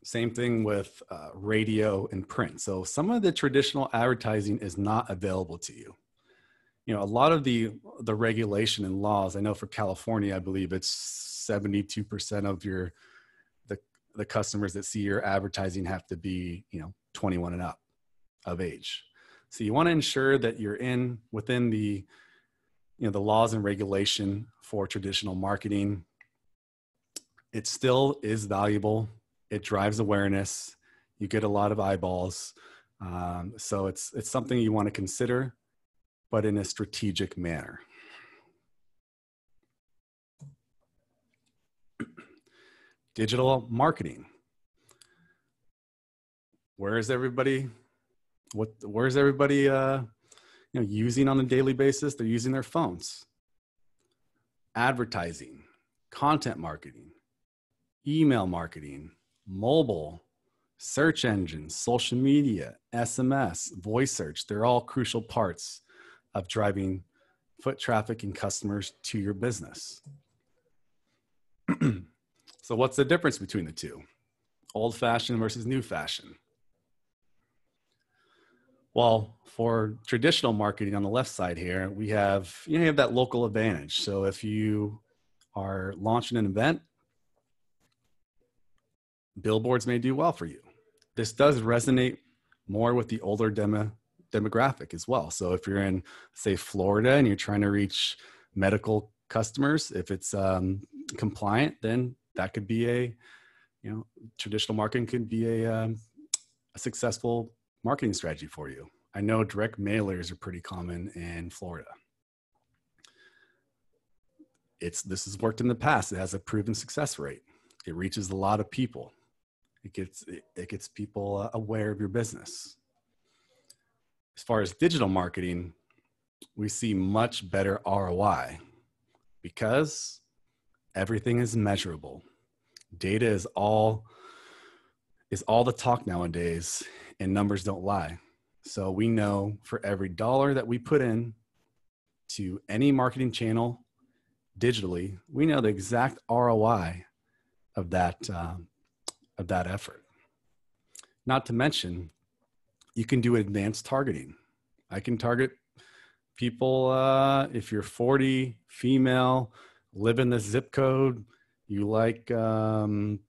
Speaker 2: Same thing with uh, radio and print. So some of the traditional advertising is not available to you. You know, a lot of the the regulation and laws. I know for California, I believe it's seventy two percent of your the the customers that see your advertising have to be you know twenty one and up of age. So you want to ensure that you're in within the you know the laws and regulation for traditional marketing. It still is valuable it drives awareness. You get a lot of eyeballs. Um, so it's it's something you want to consider but in a strategic manner. Digital marketing. Where is everybody what where's everybody uh, you know using on a daily basis? They're using their phones. Advertising content marketing email marketing mobile, search engines, social media, SMS, voice search, they're all crucial parts of driving foot traffic and customers to your business. so, what's the difference between the two? Old fashioned versus new fashioned? Well, for traditional marketing on the left side here, we have you, know, you have that local advantage. So if you are launching an event billboards may do well for you. This does resonate more with the older demo, demographic as well. So if you're in, say, Florida and you're trying to reach medical customers, if it's um, compliant, then that could be a, you know, traditional marketing could be a, um, a successful marketing strategy for you. I know direct mailers are pretty common in Florida. It's this has worked in the past. It has a proven success rate. It reaches a lot of people. It gets it gets people uh, aware of your business. As far as digital marketing, we see much better ROI because everything is measurable. Data is all is all the talk nowadays and numbers don't lie. So we know for every dollar that we put in to any marketing channel digitally, we know the exact ROI of that um, of that effort. Not to mention, you can do advanced targeting. I can target people uh, if you're 40, female, live in the zip code, you like um,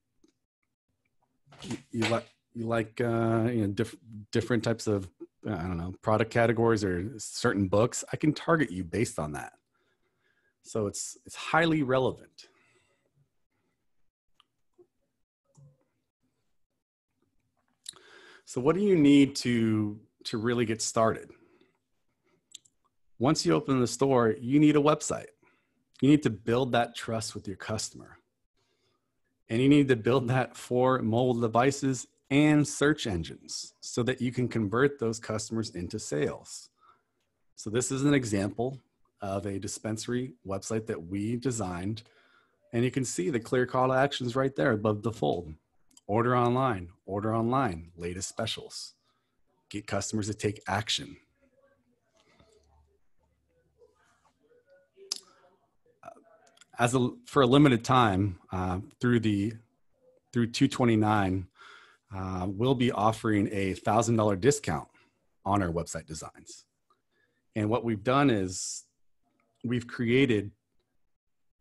Speaker 2: you like you like uh, you know diff- different types of I don't know product categories or certain books. I can target you based on that. So it's it's highly relevant. So what do you need to to really get started? Once you open the store, you need a website. You need to build that trust with your customer. And you need to build that for mobile devices and search engines so that you can convert those customers into sales. So this is an example of a dispensary website that we designed. And you can see the clear call to actions right there above the fold. Order online, order online, latest specials. Get customers to take action. Uh, as a, for a limited time uh, through the through 229 uh, we'll be offering a thousand dollar discount on our website designs and what we've done is we've created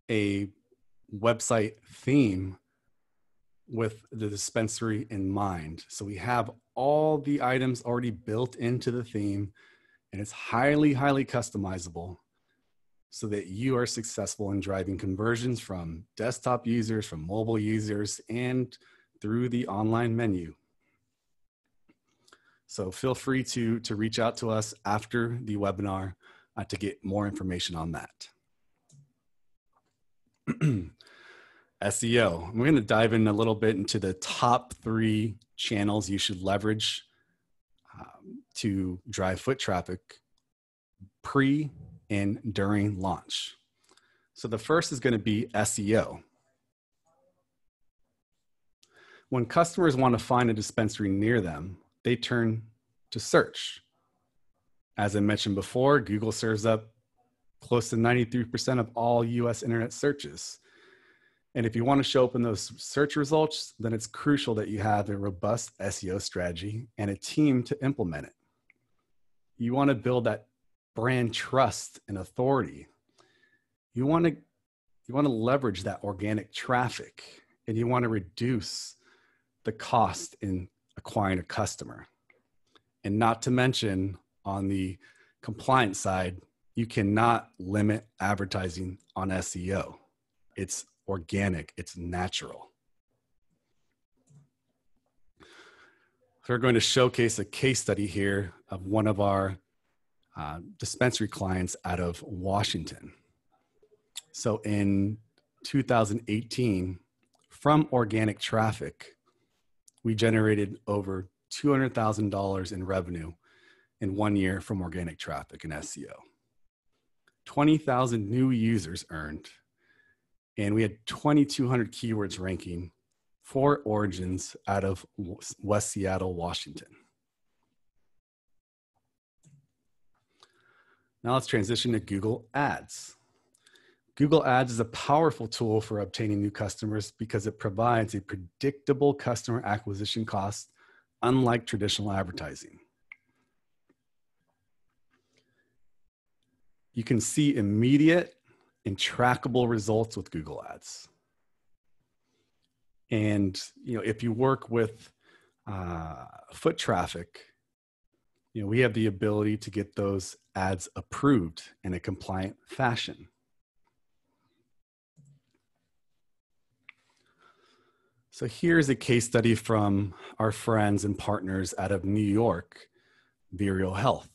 Speaker 2: a website theme with the dispensary in mind. So we have all the items already built into the theme and it's highly, highly customizable so that you are successful in driving conversions from desktop users, from mobile users, and through the online menu. So feel free to, to reach out to us after the webinar uh, to get more information on that. SEO. We're going to dive in a little bit into the top three channels you should leverage um, to drive foot traffic pre and during launch. So the first is going to be SEO. When customers want to find a dispensary near them, they turn to search. As I mentioned before, Google serves up close to 93% of all US internet searches. And if you want to show up in those search results, then it's crucial that you have a robust SEO strategy and a team to implement it. You want to build that brand trust and authority. You want to you want to leverage that organic traffic and you want to reduce the cost in acquiring a customer. And not to mention on the compliance side, you cannot limit advertising on SEO. It's organic, it's natural. So we're going to showcase a case study here of one of our uh, dispensary clients out of Washington. So in 2018, from organic traffic, we generated over $200,000 in revenue in one year from organic traffic and SEO. 20,000 new users earned, and we had 2,200 keywords ranking for origins out of West Seattle, Washington. Now let's transition to Google Ads. Google Ads is a powerful tool for obtaining new customers because it provides a predictable customer acquisition cost, unlike traditional advertising. You can see immediate and trackable results with Google Ads. And you know, if you work with uh, Foot Traffik, you know, we have the ability to get those ads approved in a compliant fashion. So here's a case study from our friends and partners out of New York, Vireo Health.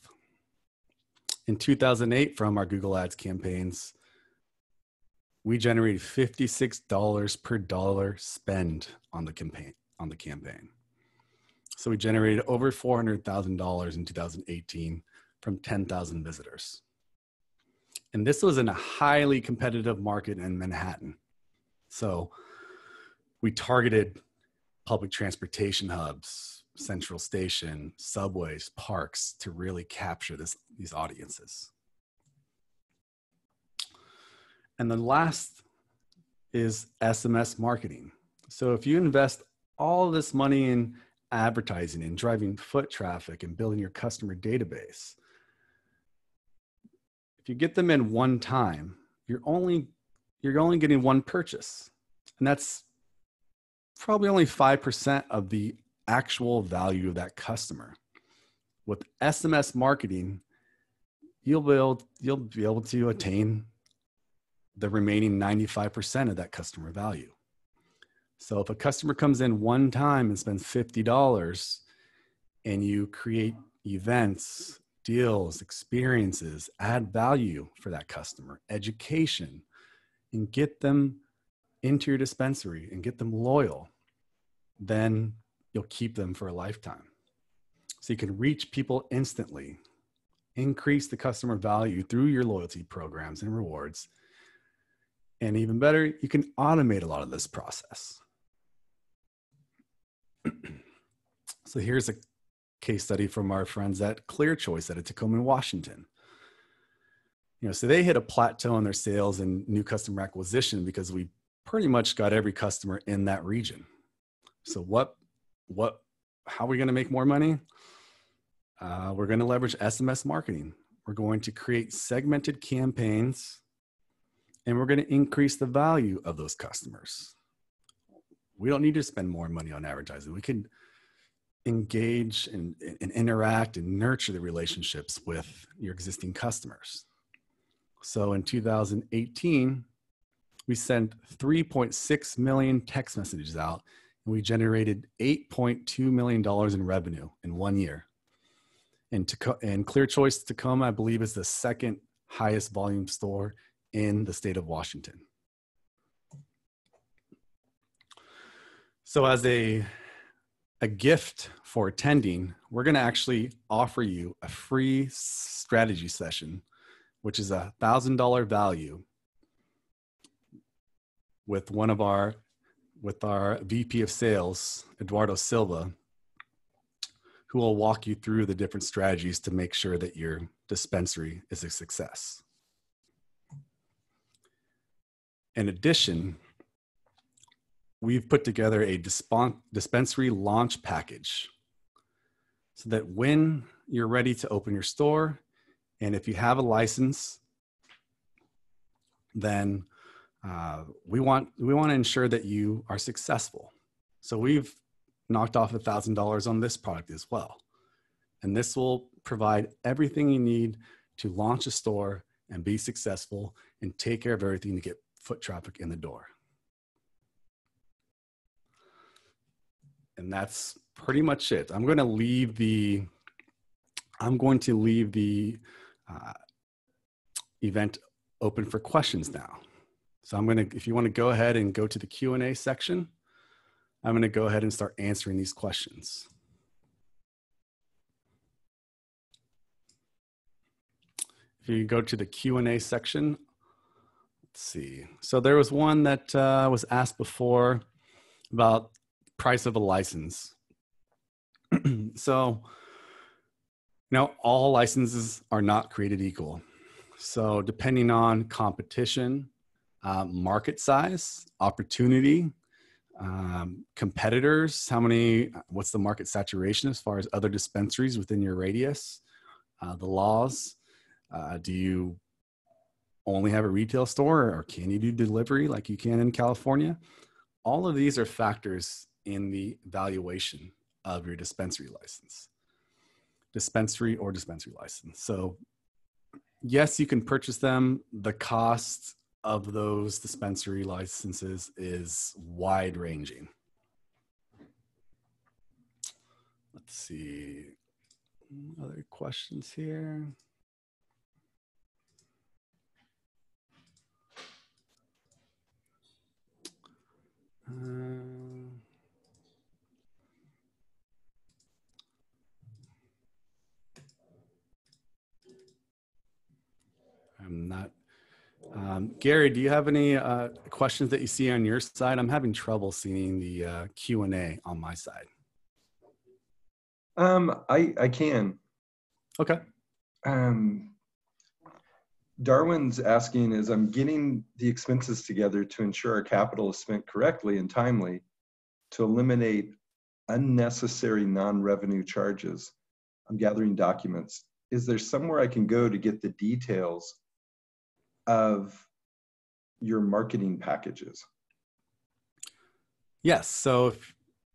Speaker 2: In 2008, from our Google Ads campaigns, we generated $56 per dollar spend on the campaign on the campaign. So we generated over $400,000 in 2018 from 10,000 visitors. And this was in a highly competitive market in Manhattan. So we targeted public transportation hubs, central station, subways, parks to really capture this, these audiences. And the last is SMS marketing. So if you invest all this money in advertising and driving foot traffic and building your customer database, if you get them in one time, you're only you're only getting one purchase. And that's probably only 5% of the actual value of that customer. With SMS marketing, you'll be able, you'll be able to attain the remaining 95% of that customer value. So if a customer comes in one time and spends $50 and you create events, deals, experiences, add value for that customer, education, and get them into your dispensary and get them loyal, then you'll keep them for a lifetime. So you can reach people instantly, increase the customer value through your loyalty programs and rewards. And even better, you can automate a lot of this process. so here's a case study from our friends at ClearChoice out of Tacoma, Washington. You know, so they hit a plateau in their sales and new customer acquisition because we pretty much got every customer in that region. So what, what, how are we going to make more money? Uh, we're going to leverage SMS marketing. We're going to create segmented campaigns and we're going to increase the value of those customers. We don't need to spend more money on advertising. We can engage and, and interact and nurture the relationships with your existing customers. So in 2018, we sent 3.6 million text messages out and we generated $8.2 million in revenue in one year. And, Taco- and Clear Choice Tacoma, I believe, is the second highest volume store in the state of Washington. So, as a a gift for attending, we're going to actually offer you a free strategy session, which is a thousand dollar value with one of our with our VP of sales, Eduardo Silva, who will walk you through the different strategies to make sure that your dispensary is a success. In addition, we've put together a dispensary launch package so that when you're ready to open your store, and if you have a license, then uh, we want we want to ensure that you are successful. So we've knocked off a thousand dollars on this product as well, and this will provide everything you need to launch a store and be successful and take care of everything to get foot traffic in the door. and that's pretty much it. I'm going to leave the I'm going to leave the uh, event open for questions now. So I'm going to, if you want to go ahead and go to the Q&A section, I'm going to go ahead and start answering these questions. If you go to the Q&A section, let's see. So there was one that uh, was asked before about price of a license. so, know, all licenses are not created equal. So, depending on competition, uh, market size, opportunity, um, competitors, how many, what's the market saturation as far as other dispensaries within your radius, uh, the laws, uh, do you only have a retail store or can you do delivery like you can in California? All of these are factors in the valuation of your dispensary license, dispensary or dispensary license. So, yes, you can purchase them. The cost of those dispensary licenses is wide ranging. Let's see. Other questions here. Uh, I'm not. Um, Gary, do you have any uh, questions that you see on your side? I'm having trouble seeing the uh, Q and A on my side.
Speaker 1: Um, I I can.
Speaker 2: Okay.
Speaker 1: Um, Darwin's asking is I'm getting the expenses together to ensure our capital is spent correctly and timely to eliminate unnecessary non-revenue charges. I'm gathering documents. Is there somewhere I can go to get the details of your marketing packages?
Speaker 2: Yes. So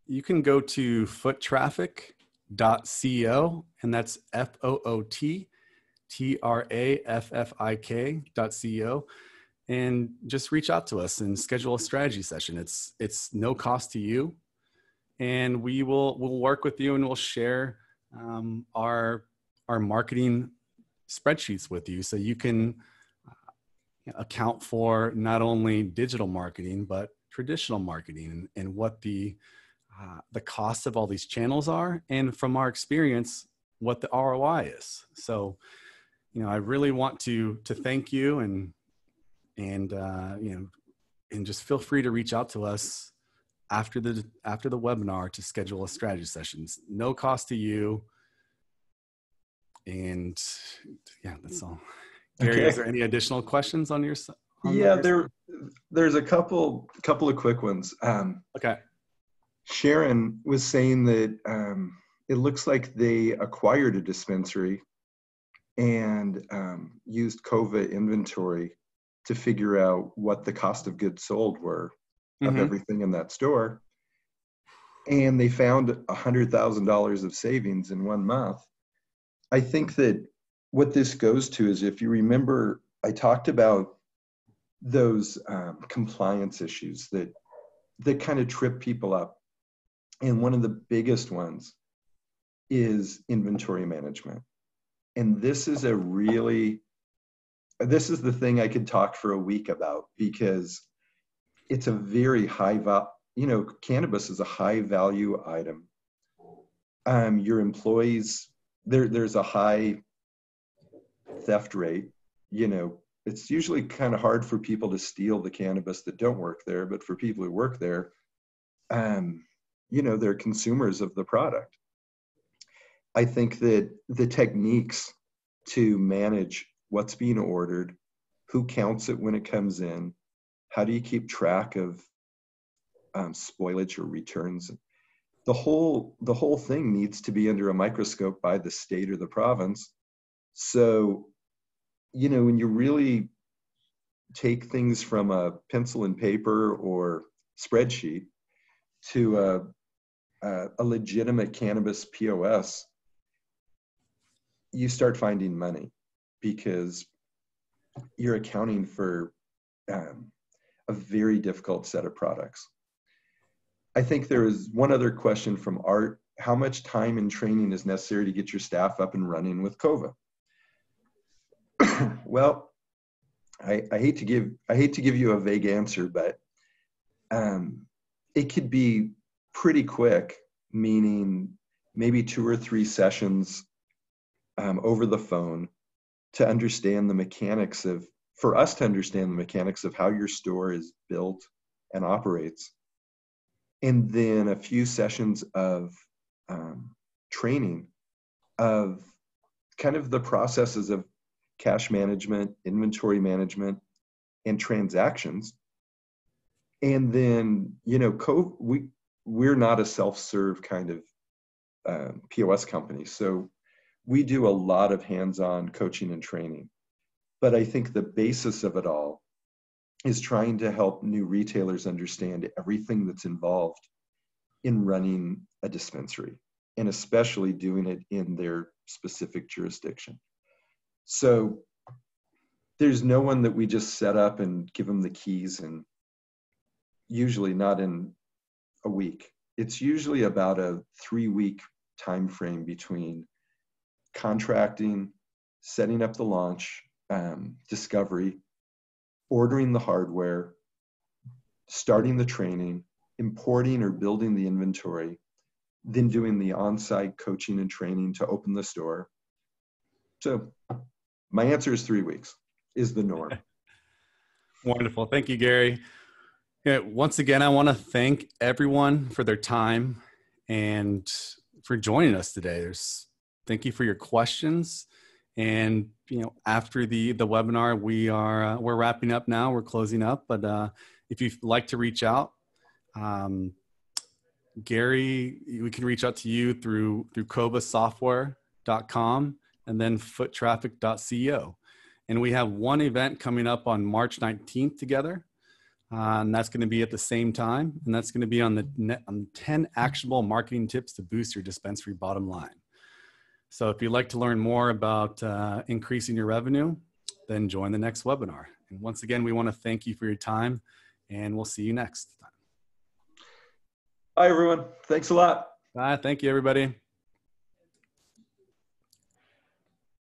Speaker 2: you can go to foottraffik.co, and that's F O O T T R A F F I K dot co, and just reach out to us and schedule a strategy session. It's it's no cost to you, and we will we'll work with you and we'll share um, our our marketing spreadsheets with you so you can account for not only digital marketing but traditional marketing and, and what the uh, the cost of all these channels are and from our experience what the roi is so you know i really want to to thank you and and uh, you know and just feel free to reach out to us after the after the webinar to schedule a strategy sessions no cost to you and yeah that's all Gary, okay. is there any additional questions on your side?
Speaker 1: Yeah, there there's a couple couple of quick ones. Um,
Speaker 2: okay.
Speaker 1: Sharon was saying that um, it looks like they acquired a dispensary and um, used COVA inventory to figure out what the cost of goods sold were of mm-hmm. everything in that store. And they found a hundred thousand dollars of savings in one month. I think that what this goes to is if you remember, I talked about those um, compliance issues that that kind of trip people up, and one of the biggest ones is inventory management, and this is a really this is the thing I could talk for a week about because it's a very high you know, cannabis is a high value item. Um, your employees, there, there's a high theft rate. You know, it's usually kind of hard for people to steal the cannabis that don't work there, but for people who work there, um, you know, they're consumers of the product. I think that the techniques to manage what's being ordered, who counts it when it comes in, how do you keep track of um, spoilage or returns? The whole the whole thing needs to be under a microscope by the state or the province. So, you know, when you really take things from a pencil and paper or spreadsheet to a, a, a legitimate cannabis POS, you start finding money because you're accounting for um, a very difficult set of products. I think there is one other question from Art. How much time and training is necessary to get your staff up and running with COVA? well, I, I, hate to give I hate to give you a vague answer, but um, it could be pretty quick, meaning maybe two or three sessions um, over the phone to understand the mechanics of, for us to understand the mechanics of how your store is built and operates. And then a few sessions of um, training of kind of the processes of cash management, inventory management, and transactions. And then, you know, co- we, we're not a self-serve kind of um, POS company. So we do a lot of hands-on coaching and training. But i think the basis of it all is trying to help new retailers understand everything that's involved in running a dispensary and especially doing it in their specific jurisdiction. So there's no one that we just set up and give them the keys and usually not in a week. It's usually about a three week time frame between contracting, setting up the launch, um, discovery, ordering the hardware, starting the training, importing or building the inventory, then doing the on-site coaching and training to open the store. So my answer is three weeks is the norm.
Speaker 2: Wonderful. Thank you, Gary. Yeah, once again, I want to thank everyone for their time and for joining us today. There's thank you for your questions. And you know, after the the webinar, we are uh, we're wrapping up now. We're closing up, but uh, if you'd like to reach out, um, Gary, we can reach out to you through through covasoftware.com and then foottraffik.co. And we have one event coming up on March 19th together. Uh, and that's going to be at the same time. And that's going to be on the net, on 10 actionable marketing tips to boost your dispensary bottom line. So if you'd like to learn more about uh, increasing your revenue, then join the next webinar. And once again, we want to thank you for your time and we'll see you next time.
Speaker 1: Bye, everyone. Thanks a lot.
Speaker 2: Bye. Thank you, everybody.